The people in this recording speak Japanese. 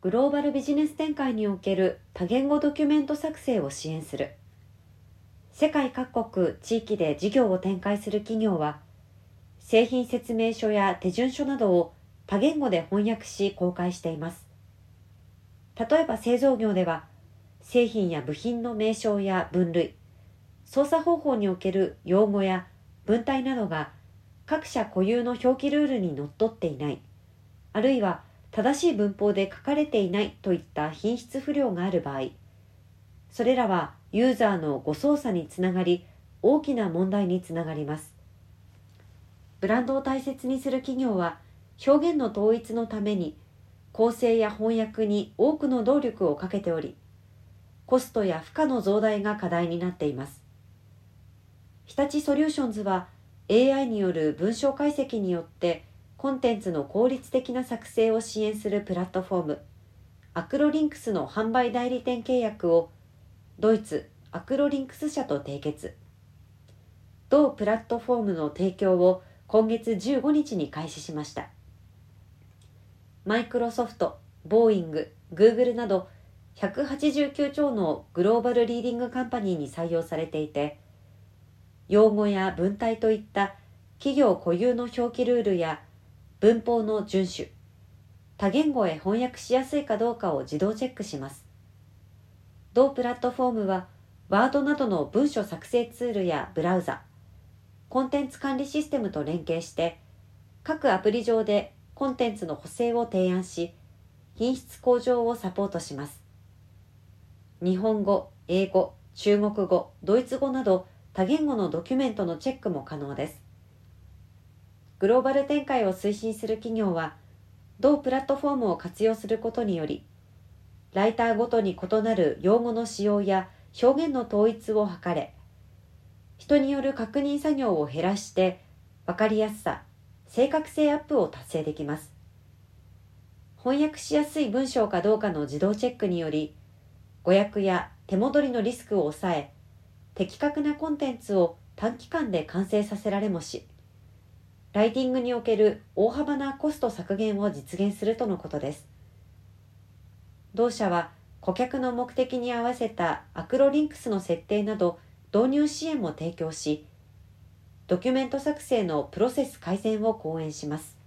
グローバルビジネス展開における多言語ドキュメント作成を支援する。世界各国地域で事業を展開する企業は製品説明書や手順書などを多言語で翻訳し公開しています。例えば製造業では製品や部品の名称や分類操作方法における用語や文体などが各社固有の表記ルールにのっとっていないあるいは正しい文法で書かれていないといった品質不良がある場合それらはユーザーの誤操作につながり大きな問題につながります。ブランドを大切にする企業は表現の統一のために構成や翻訳に多くの動力をかけておりコストや負荷の増大が課題になっています。日立ソリューションズは AI による文章解析によってコンテンツの効率的な作成を支援するプラットフォーム。アクロリンクスの販売代理店契約をドイツアクロリンクス社と締結。同プラットフォームの提供を今月15日に開始しました。マイクロソフトボーインググーグルなど189兆のグローバルリーディングカンパニーに採用されていて用語や文体といった企業固有の表記ルールや文法の遵守。多言語へ翻訳しやすいかどうかを自動チェックします。同プラットフォームはワードなどの文書作成ツールやブラウザ。コンテンツ管理システムと連携して各アプリ上でコンテンツの補正を提案し品質向上をサポートします。日本語英語中国語ドイツ語など多言語のドキュメントのチェックも可能です。グローバル展開を推進する企業は、同プラットフォームを活用することにより、ライターごとに異なる用語の使用や表現の統一を図れ、人による確認作業を減らして、わかりやすさ、正確性アップを達成できます。翻訳しやすい文章かどうかの自動チェックにより、誤訳や手戻りのリスクを抑え、的確なコンテンツを短期間で完成させられもし、ライティングにおける大幅なコスト削減を実現するとのことです。同社は顧客の目的に合わせたアクロリンクスの設定など導入支援も提供し、ドキュメント作成のプロセス改善を講演します。